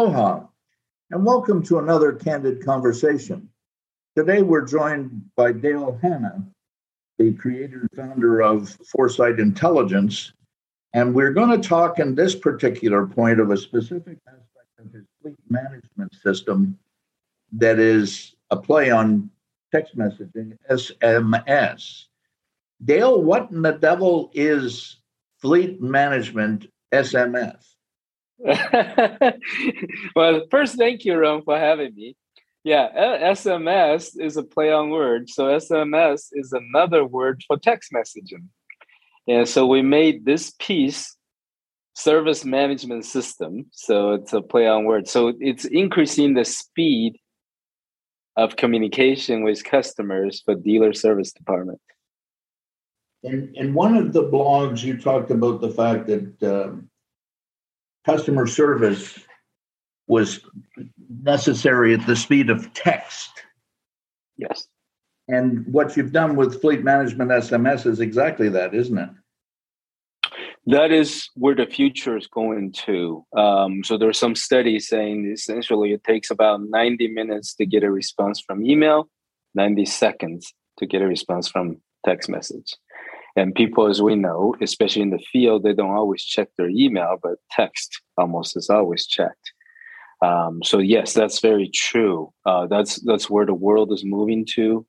Aloha, and welcome to another Candid Conversation. Today we're joined by Dale Hannah, the creator and founder of Foresight Intelligence, and we're going to talk in this particular point of a specific aspect of his fleet management system that is a play on text messaging, SMS. Dale, what in the devil is fleet management SMS? well, first, thank you, Ron, for having me. Yeah, SMS is a play on words. So SMS is another word for text messaging. And so we made this piece service management system. So it's a play on words. So it's increasing the speed of communication with customers for dealer service department. In, in one of the blogs, you talked about the fact that um, customer service was necessary at the speed of text. Yes. And what you've done with fleet management SMS is exactly that, isn't it? That is where the future is going to. Um, so there's some studies saying essentially it takes about 90 minutes to get a response from email, 90 seconds to get a response from text message. And people, as we know, especially in the field, they don't always check their email, but text almost is always checked. Um, so yes, that's very true. Uh, that's that's where the world is moving to,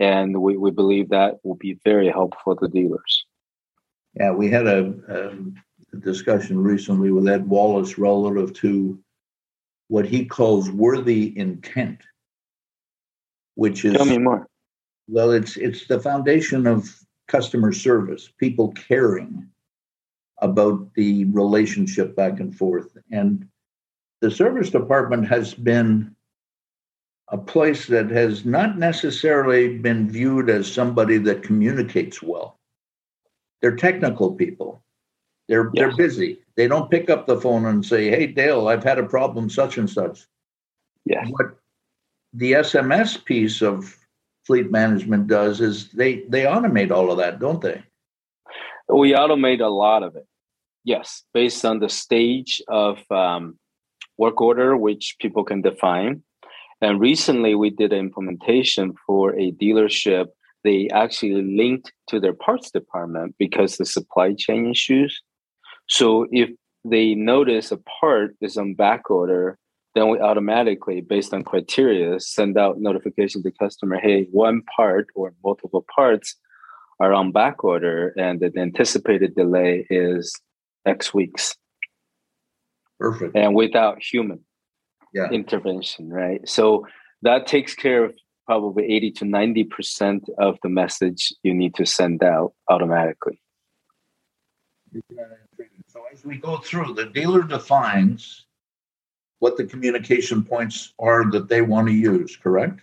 and we, we believe that will be very helpful to dealers. Yeah, we had a, a discussion recently with Ed Wallace relative to what he calls worthy intent, which is tell me more. Well, it's it's the foundation of customer service, people caring about the relationship back and forth. And the service department has been a place that has not necessarily been viewed as somebody that communicates well. They're technical people. They're yeah. they're busy. They don't pick up the phone and say, "Hey Dale, I've had a problem such and such." Yeah. What the SMS piece of fleet management does is they they automate all of that, don't they? We automate a lot of it. Yes, based on the stage of um, work order, which people can define. And recently, we did an implementation for a dealership. They actually linked to their parts department because the supply chain issues. So if they notice a part is on back order, then we automatically, based on criteria, send out notification to customer, hey, one part or multiple parts are on back order and the anticipated delay is X weeks. Perfect. And without human yeah. intervention, right? So that takes care of probably 80 to 90% of the message you need to send out automatically. So as we go through, the dealer defines what the communication points are that they want to use, correct?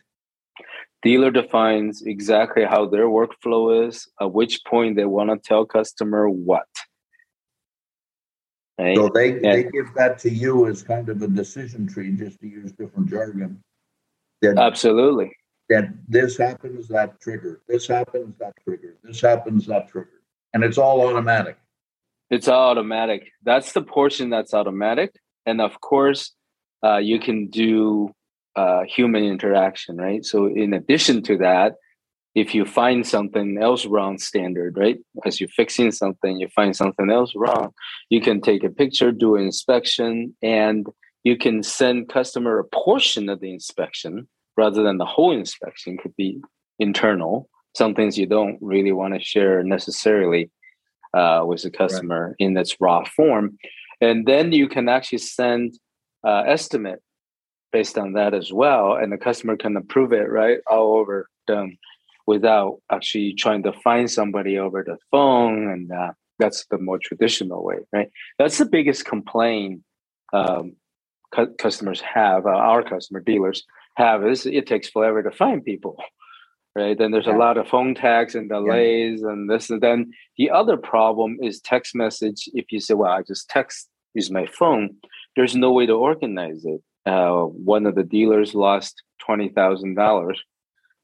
Dealer defines exactly how their workflow is, at which point they want to tell customer what. Right? So they, and, they give that to you as kind of a decision tree, just to use different jargon. That, absolutely. That this happens, that trigger. This happens, that trigger. This happens, that trigger. And it's all automatic. It's all automatic. That's the portion that's automatic. And of course, uh, you can do uh, human interaction, right? So in addition to that, if you find something else wrong standard, right? As you're fixing something, you find something else wrong, you can take a picture, do an inspection, and you can send customer a portion of the inspection rather than the whole inspection could be internal. Some things you don't really want to share necessarily uh, with the customer right. in its raw form. And then you can actually send uh, estimate based on that as well, and the customer can approve it right all over them without actually trying to find somebody over the phone, and uh, that's the more traditional way, right? That's the biggest complaint um, cu- customers have, uh, our customer dealers have, is it takes forever to find people. Right. Then there's yeah. a lot of phone tags and delays yeah. and this and then the other problem is text message. If you say, well, I just text use my phone, there's no way to organize it. Uh, one of the dealers lost twenty thousand dollars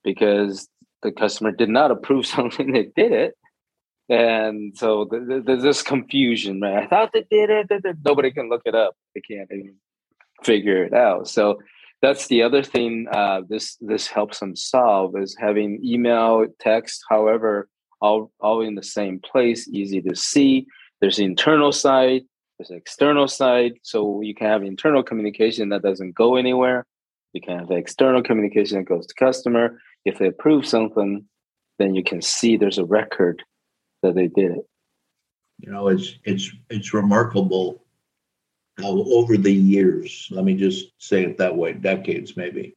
because the customer did not approve something they did it, and so there's this confusion. Right? I thought they did it. Nobody can look it up. They can't even figure it out. So that's the other thing uh, this this helps them solve is having email, text, however, all all in the same place, easy to see. There's the internal side, there's an external side. So you can have internal communication that doesn't go anywhere. You can have external communication that goes to customer. If they approve something, then you can see there's a record that they did it. You know, it's it's it's remarkable how over the years, let me just say it that way, decades maybe,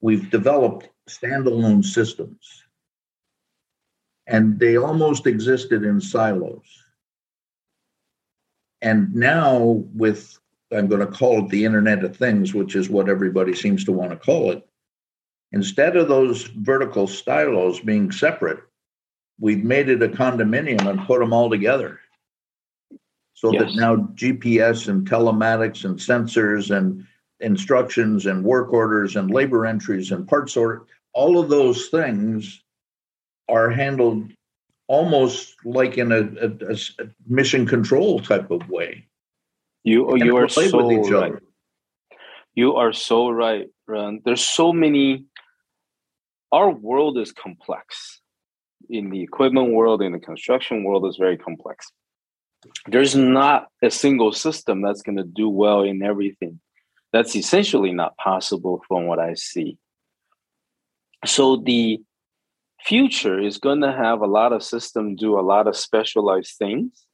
we've developed standalone systems. And they almost existed in silos. And now, with I'm going to call it the Internet of Things, which is what everybody seems to want to call it, instead of those vertical silos being separate, we've made it a condominium and put them all together. So yes. that now GPS and telematics and sensors and instructions and work orders and labor entries and parts order, all of those things are handled almost like in a, a, a mission control type of way. You you are so right. You are so right, Ron. There's so many. Our world is complex. In the equipment world, in the construction world, is very complex. There's not a single system that's going to do well in everything. That's essentially not possible from what I see. So the future is going to have a lot of systems do a lot of specialized things,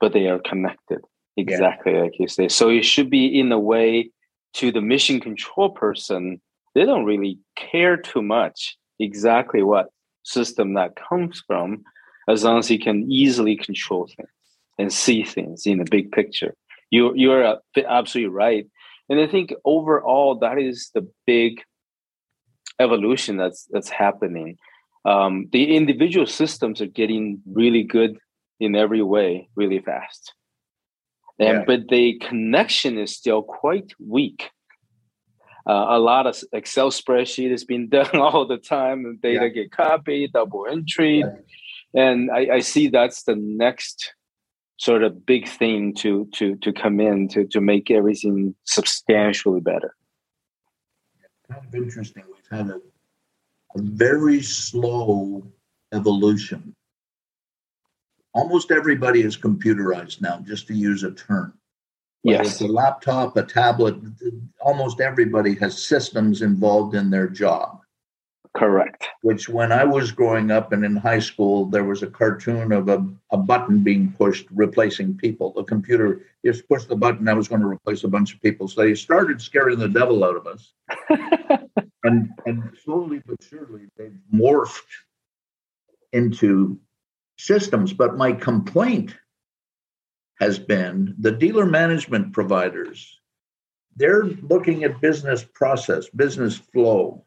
but they are connected exactly yeah. like you say. So it should be in a way to the mission control person. They don't really care too much exactly what system that comes from, as long as he can easily control things and see things in the big picture. You you're absolutely right, and I think overall that is the big evolution that's that's happening. Um, the individual systems are getting really good in every way, really fast, and yeah. but the connection is still quite weak. Uh, a lot of Excel spreadsheet is being done all the time, and data yeah. get copied, double entry, yeah. and I, I see that's the next sort of big thing to to to come in to to make everything substantially better kind of interesting. We've had a, a very slow evolution. Almost everybody is computerized now, just to use a term. Whether yes. It's a laptop, a tablet, almost everybody has systems involved in their job. Correct. Which, when I was growing up and in high school, there was a cartoon of a, a button being pushed, replacing people. The computer just pushed the button, I was going to replace a bunch of people. So they started scaring the devil out of us. and, and slowly but surely, they've morphed into systems. But my complaint has been the dealer management providers, they're looking at business process, business flow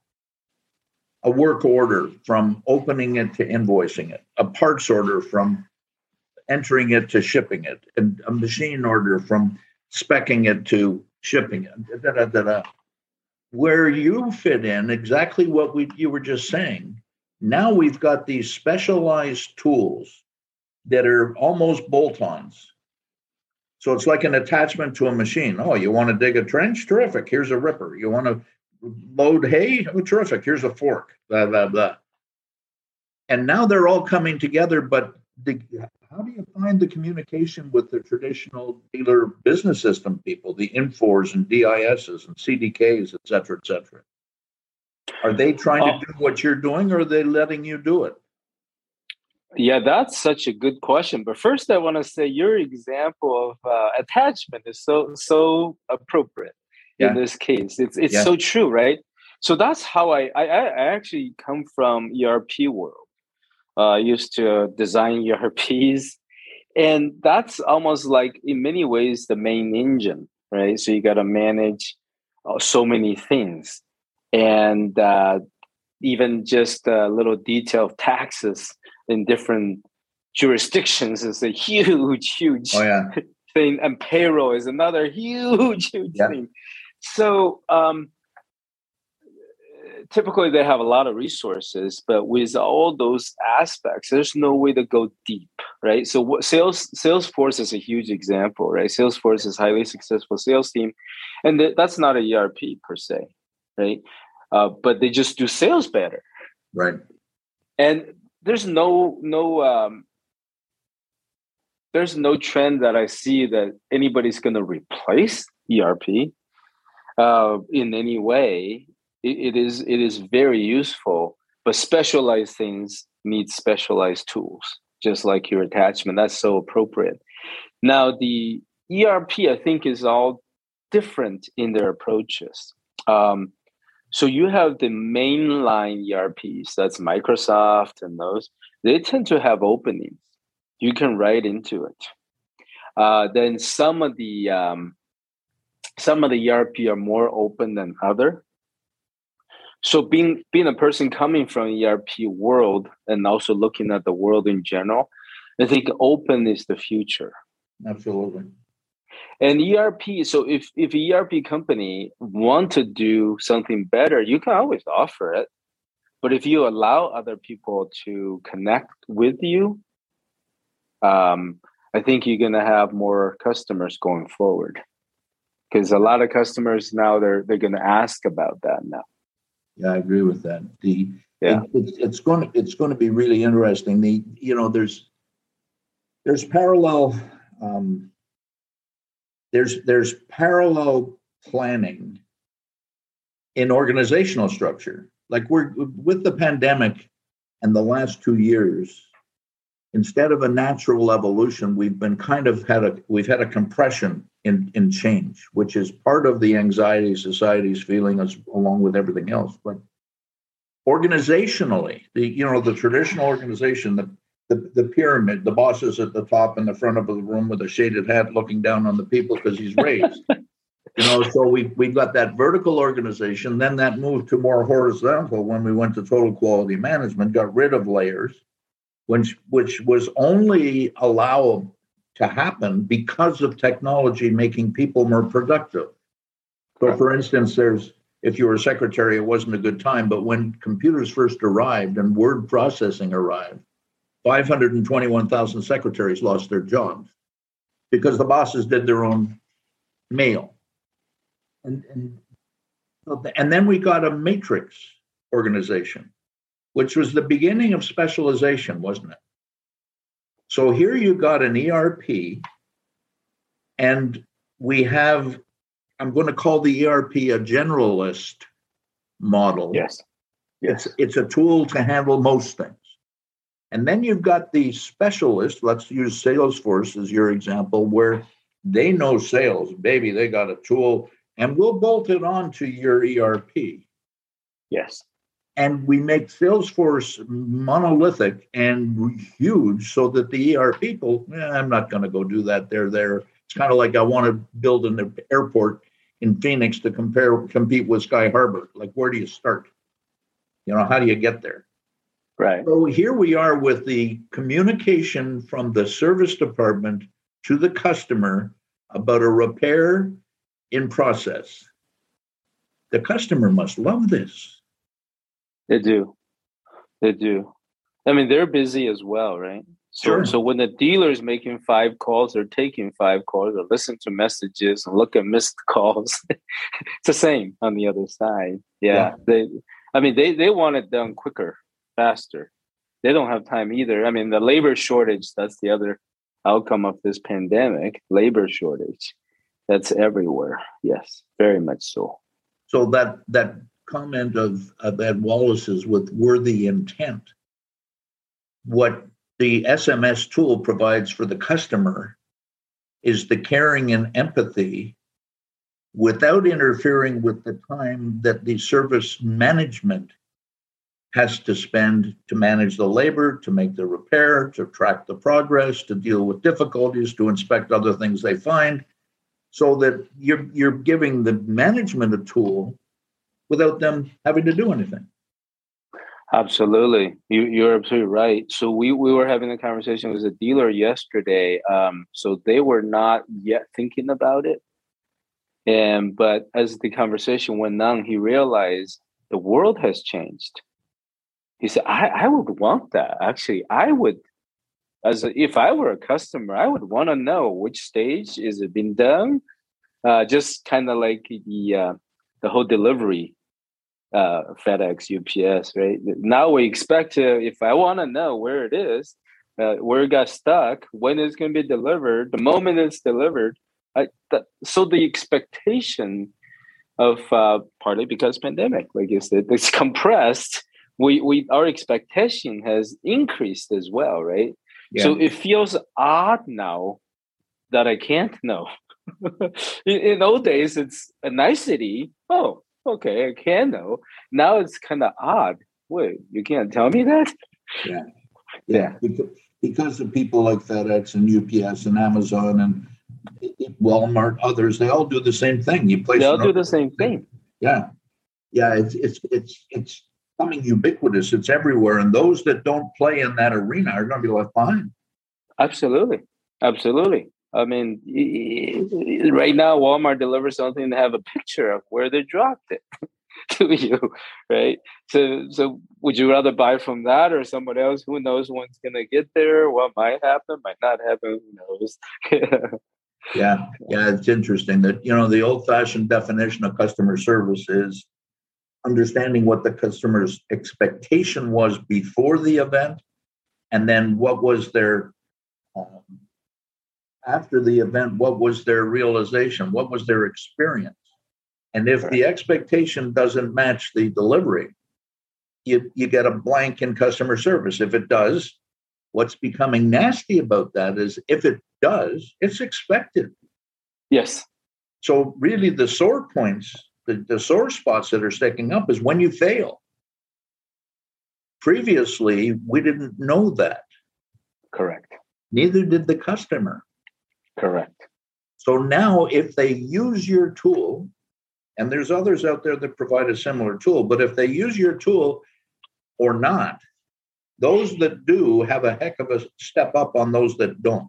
a work order from opening it to invoicing it, a parts order from entering it to shipping it, and a machine order from specking it to shipping it. Da, da, da, Where you fit in, exactly what we you were just saying. Now we've got these specialized tools that are almost bolt-ons. So it's like an attachment to a machine. Oh, you want to dig a trench? Terrific. Here's a ripper. You want to load hay? Oh, terrific. Here's a fork. Blah, blah, blah. And now they're all coming together, but the, how do you find the communication with the traditional dealer business system people, the Infors and DISs and CDKs, et cetera, et cetera? Are they trying to do what you're doing or are they letting you do it? Yeah, that's such a good question. But first, I want to say your example of uh, attachment is so so appropriate yeah. in this case. It's it's yeah. so true, right? So that's how I, I I actually come from ERP world. Uh, used to design ERPs, and that's almost like in many ways the main engine, right? So you got to manage uh, so many things, and uh, even just a little detail of taxes in different jurisdictions is a huge, huge oh, yeah. thing, and payroll is another huge, huge yeah. thing. So um, typically they have a lot of resources, but with all those aspects, there's no way to go deep, right? So what sales Salesforce is a huge example, right? Salesforce is highly successful sales team, and th- that's not a ERP per se, right? Uh, but they just do sales better, right? And there's no no um, there's no trend that I see that anybody's going to replace ERP uh, in any way it, it is it is very useful but specialized things need specialized tools just like your attachment. That's so appropriate. Now the erp i think is all different in their approaches. Um, so you have the mainline erps that's microsoft and those they tend to have openings. You can write into it. Uh, then some of the um, some of the erp are more open than other so being being a person coming from ERP world and also looking at the world in general, I think open is the future. Absolutely. And ERP, so if if ERP company want to do something better, you can always offer it. But if you allow other people to connect with you, um, I think you're going to have more customers going forward. Because a lot of customers now they're they're going to ask about that now. Yeah, I agree with that. The yeah. It, it's, it's going to it's going to be really interesting. The you know there's there's parallel um, there's there's parallel planning in organizational structure. Like we're with the pandemic and the last two years, instead of a natural evolution, we've been kind of had a we've had a compression in, in change, which is part of the anxiety society's feeling as along with everything else. But organizationally, the you know, the traditional organization, the the, the pyramid, the boss is at the top in the front of the room with a shaded hat looking down on the people because he's raised. you know, so we we got that vertical organization, then that moved to more horizontal when we went to total quality management, got rid of layers, which which was only allowable to happen because of technology making people more productive. So, for instance, there's if you were a secretary, it wasn't a good time, but when computers first arrived and word processing arrived, 521,000 secretaries lost their jobs because the bosses did their own mail. And, and, and then we got a matrix organization, which was the beginning of specialization, wasn't it? So here you've got an ERP, and we have, I'm going to call the ERP a generalist model. Yes. yes. It's, it's a tool to handle most things. And then you've got the specialist, let's use Salesforce as your example, where they know sales. Baby, they got a tool, and we'll bolt it onto your ERP. Yes and we make Salesforce monolithic and huge so that the ER people, eh, I'm not going to go do that. They're there. It's kind of like I want to build an airport in Phoenix to compare compete with Sky Harbor. Like, where do you start? You know, how do you get there? Right. So here we are with the communication from the service department to the customer about a repair in process. The customer must love this they do. They do. I mean, they're busy as well, right? So, sure. so when the dealer is making five calls or taking five calls or listen to messages and look at missed calls, it's the same on the other side. Yeah, yeah, They, I mean, they, they want it done quicker, faster. They don't have time either. I mean, the labor shortage, that's the other outcome of this pandemic, labor shortage. That's everywhere. Yes, very much so. So that that comment of, of Ed Wallace's with worthy intent. What the SMS tool provides for the customer is the caring and empathy without interfering with the time that the service management has to spend to manage the labor, to make the repair, to track the progress, to deal with difficulties, to inspect other things they find, so that you're you're giving the management a tool without them having to do anything. Absolutely, you, you're absolutely right. So we we were having a conversation with a dealer yesterday. Um, so they were not yet thinking about it, and but as the conversation went on, he realized the world has changed. He said, I, I would want that. Actually, I would, as a, if I were a customer, I would want to know which stage is it being done. Uh, just kind of like the uh, the whole delivery, uh, FedEx, UPS, right? Now we expect to, if I want to know where it is, uh, where it got stuck, when it's going to be delivered, the moment it's delivered. I, th- so the expectation of uh, partly because pandemic, like you said, it's compressed. We we our expectation has increased as well, right? Yeah. So it feels odd now that I can't know. in, in old days, it's a nicety. Oh, okay, I can though. Now it's kind of odd. Wait, you can't tell me that? Yeah, yeah. Because, because of people like FedEx and UPS and Amazon and eh, Walmart, others, they all do the same thing. You place. They all do the same thing. Yeah, yeah. It's it's it's it's becoming ubiquitous. It's everywhere, and those that don't play in that arena are going to be left behind. Absolutely, absolutely. I mean, right now, Walmart delivers something to have a picture of where they dropped it to you, right? So, so would you rather buy from that or someone else? Who knows when's to get there? What might happen? Might not happen? Who knows? yeah, yeah, it's interesting that you know the old-fashioned definition of customer service is understanding what the customer's expectation was before the event, and then what was their um, after the event. What was their realization? What was their experience? And if right. the expectation doesn't match the delivery, you you get a blank in customer service. If it does, what's becoming nasty about that is if it does, it's expected. Yes. So really the sore points, the, the sore spots that are sticking up is when you fail. Previously, we didn't know that. Correct. Neither did the customer. Correct. So now if they use your tool, and there's others out there that provide a similar tool, but if they use your tool or not, those that do have a heck of a step up on those that don't.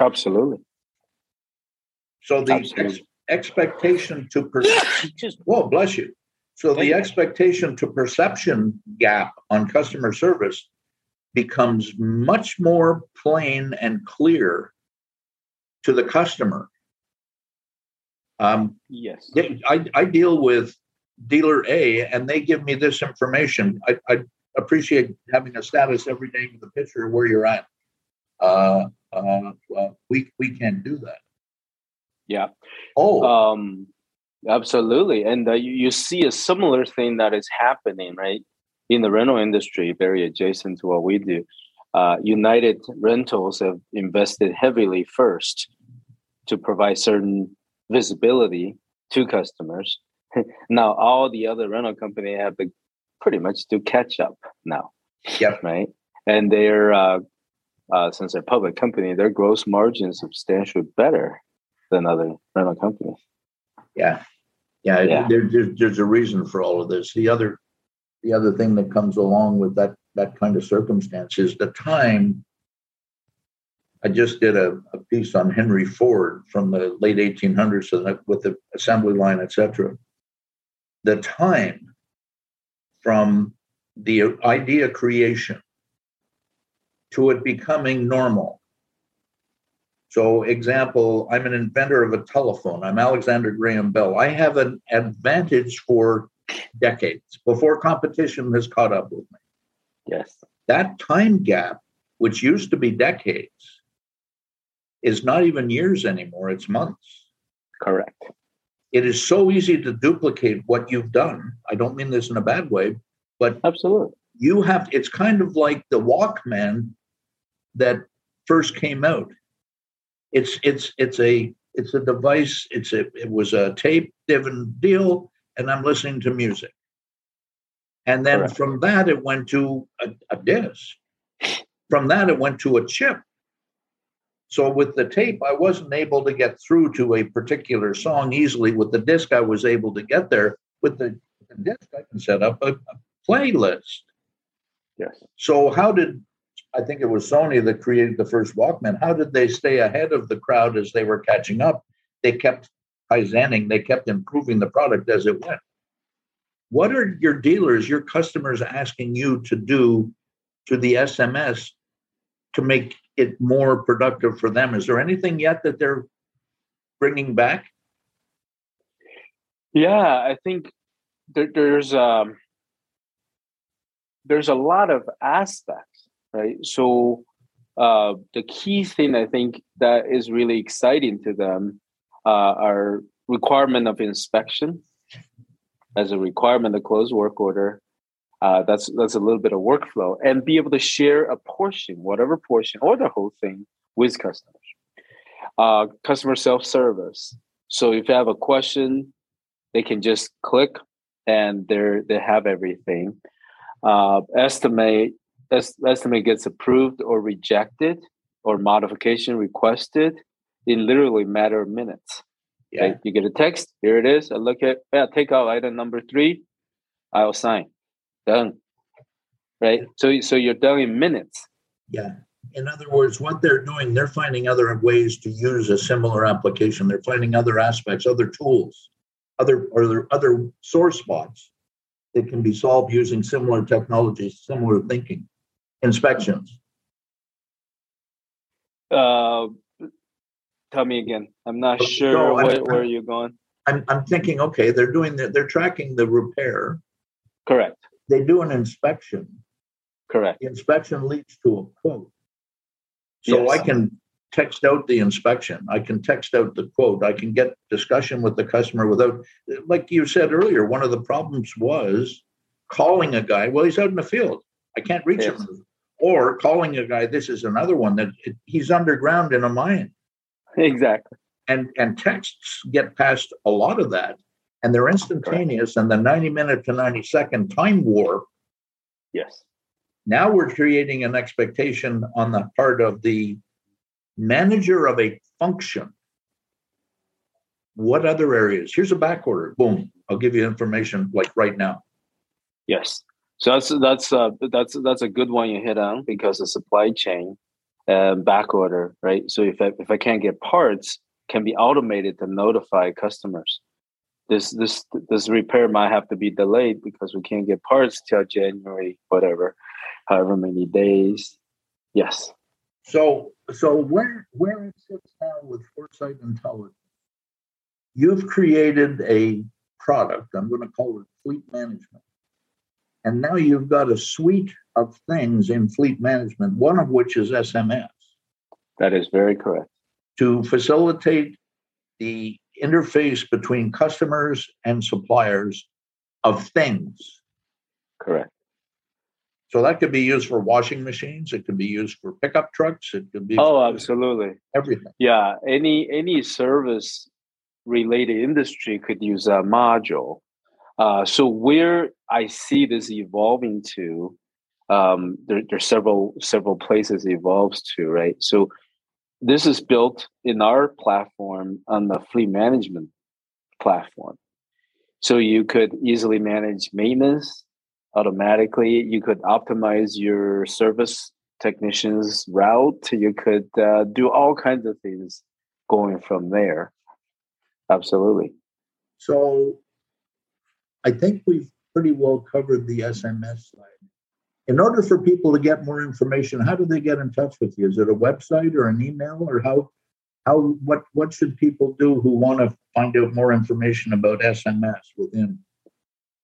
Absolutely. So the Absolutely. Ex- expectation to perception. Whoa, bless you. So the expectation to perception gap on customer service becomes much more plain and clear to the customer. Um, yes. I, I deal with dealer A and they give me this information. I, I appreciate having a status every day with a picture of where you're at. Uh, uh, well, we we can't do that. Yeah. Oh. Um, absolutely, and uh, you, you see a similar thing that is happening right in the rental industry, very adjacent to what we do. Uh, United Rentals have invested heavily first to provide certain visibility to customers. now all the other rental company have to pretty much do catch up now. Yep. Right. And they're uh, uh, since they're public company, their gross margin is substantially better than other rental companies. Yeah, yeah. yeah. There, there's, there's a reason for all of this. The other, the other thing that comes along with that that kind of circumstance is the time. I just did a, a piece on Henry Ford from the late 1800s with the assembly line, etc. The time from the idea creation to it becoming normal. So, example, I'm an inventor of a telephone. I'm Alexander Graham Bell. I have an advantage for decades before competition has caught up with me. Yes. That time gap, which used to be decades, is not even years anymore, it's months. Correct. It is so easy to duplicate what you've done. I don't mean this in a bad way, but absolutely. You have it's kind of like the Walkman that first came out. It's it's it's a it's a device. It's a it was a tape driven deal, and I'm listening to music. And then Correct. from that it went to a, a disc. From that it went to a chip. So with the tape, I wasn't able to get through to a particular song easily. With the disc, I was able to get there. With the, the disc, I can set up a, a playlist. Yes. So how did I think it was Sony that created the first Walkman. How did they stay ahead of the crowd as they were catching up? They kept kaizening, they kept improving the product as it went. What are your dealers, your customers asking you to do to the SMS to make it more productive for them? Is there anything yet that they're bringing back? Yeah, I think there, there's um, there's a lot of aspects, right? So uh, the key thing I think that is really exciting to them uh, are requirement of inspection as a requirement to closed work order. Uh, that's that's a little bit of workflow, and be able to share a portion, whatever portion, or the whole thing with customers. Uh, customer self service. So if you have a question, they can just click, and they they have everything. Uh, estimate estimate gets approved or rejected, or modification requested in literally matter of minutes. Yeah. Right? You get a text, here it is. I look at, yeah, take out item number three. I'll sign. Done. Right. So, so you're done in minutes. Yeah. In other words, what they're doing, they're finding other ways to use a similar application. They're finding other aspects, other tools, other or other source spots that can be solved using similar technologies, similar thinking. Inspections. Uh, Tell me again. I'm not sure no, where, I'm, where you're going. I'm, I'm thinking, okay, they're doing the, they're tracking the repair. Correct. They do an inspection. Correct. The inspection leads to a quote. So yes. I can text out the inspection. I can text out the quote. I can get discussion with the customer without, like you said earlier, one of the problems was calling a guy. Well, he's out in the field. I can't reach yes. him. Or calling a guy. This is another one that it, he's underground in a mine. Exactly. And and texts get past a lot of that, and they're instantaneous. And the ninety minute to ninety second time warp. Yes. Now we're creating an expectation on the part of the manager of a function. What other areas? Here's a back order. Boom. I'll give you information like right now. Yes. So that's that's uh, that's that's a good one you hit on because the supply chain uh, back order, right? So if I, if I can't get parts, can be automated to notify customers. This this this repair might have to be delayed because we can't get parts till January, whatever, however many days. Yes. So so where where it sits now with Foresight Intelligence, you've created a product. I'm going to call it fleet management, and now you've got a suite of things in fleet management, one of which is SMS. That is very correct. To facilitate the interface between customers and suppliers of things. Correct. So that could be used for washing machines. It could be used for pickup trucks. It could be. Oh, absolutely. Everything. Yeah, any any service related industry could use a module. Uh, so where I see this evolving to um, there, there's several several places it evolves to, right? So this is built in our platform on the fleet management platform. So you could easily manage maintenance automatically. You could optimize your service technicians route. You could uh, do all kinds of things going from there. Absolutely. So I think we've pretty well covered the SMS side in order for people to get more information, how do they get in touch with you? Is it a website or an email or how how what what should people do who want to find out more information about SMS within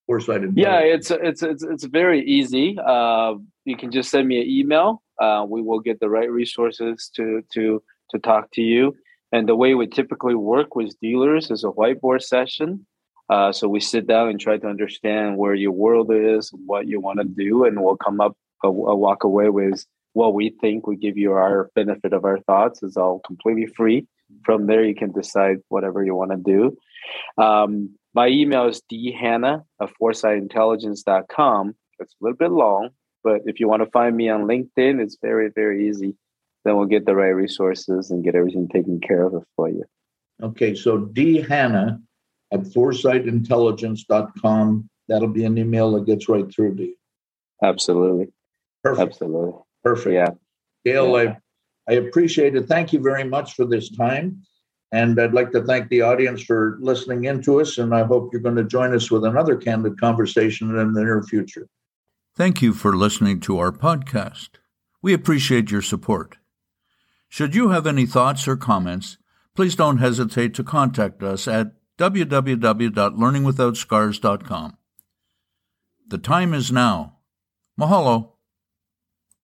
Foresight? Yeah, it's it's it's it's very easy. Uh, you can just send me an email. Uh, we will get the right resources to to to talk to you. And the way we typically work with dealers is a whiteboard session. Uh, so we sit down and try to understand where your world is, what you want to do, and we'll come up, uh, walk away with what we think. We give you our benefit of our thoughts. It's all completely free. From there, you can decide whatever you want to do. Um, my email is dhannah at foresightintelligence.com. It's a little bit long, but if you want to find me on LinkedIn, it's very, very easy. Then we'll get the right resources and get everything taken care of for you. Okay, so D Hannah at foresightintelligence.com. That'll be an email that gets right through to you. Absolutely. Perfect. Absolutely. Perfect. Yeah. Dale, yeah. I, I appreciate it. Thank you very much for this time. And I'd like to thank the audience for listening in to us. And I hope you're going to join us with another candid conversation in the near future. Thank you for listening to our podcast. We appreciate your support. Should you have any thoughts or comments, please don't hesitate to contact us at www.learningwithoutscars.com. The time is now. Mahalo.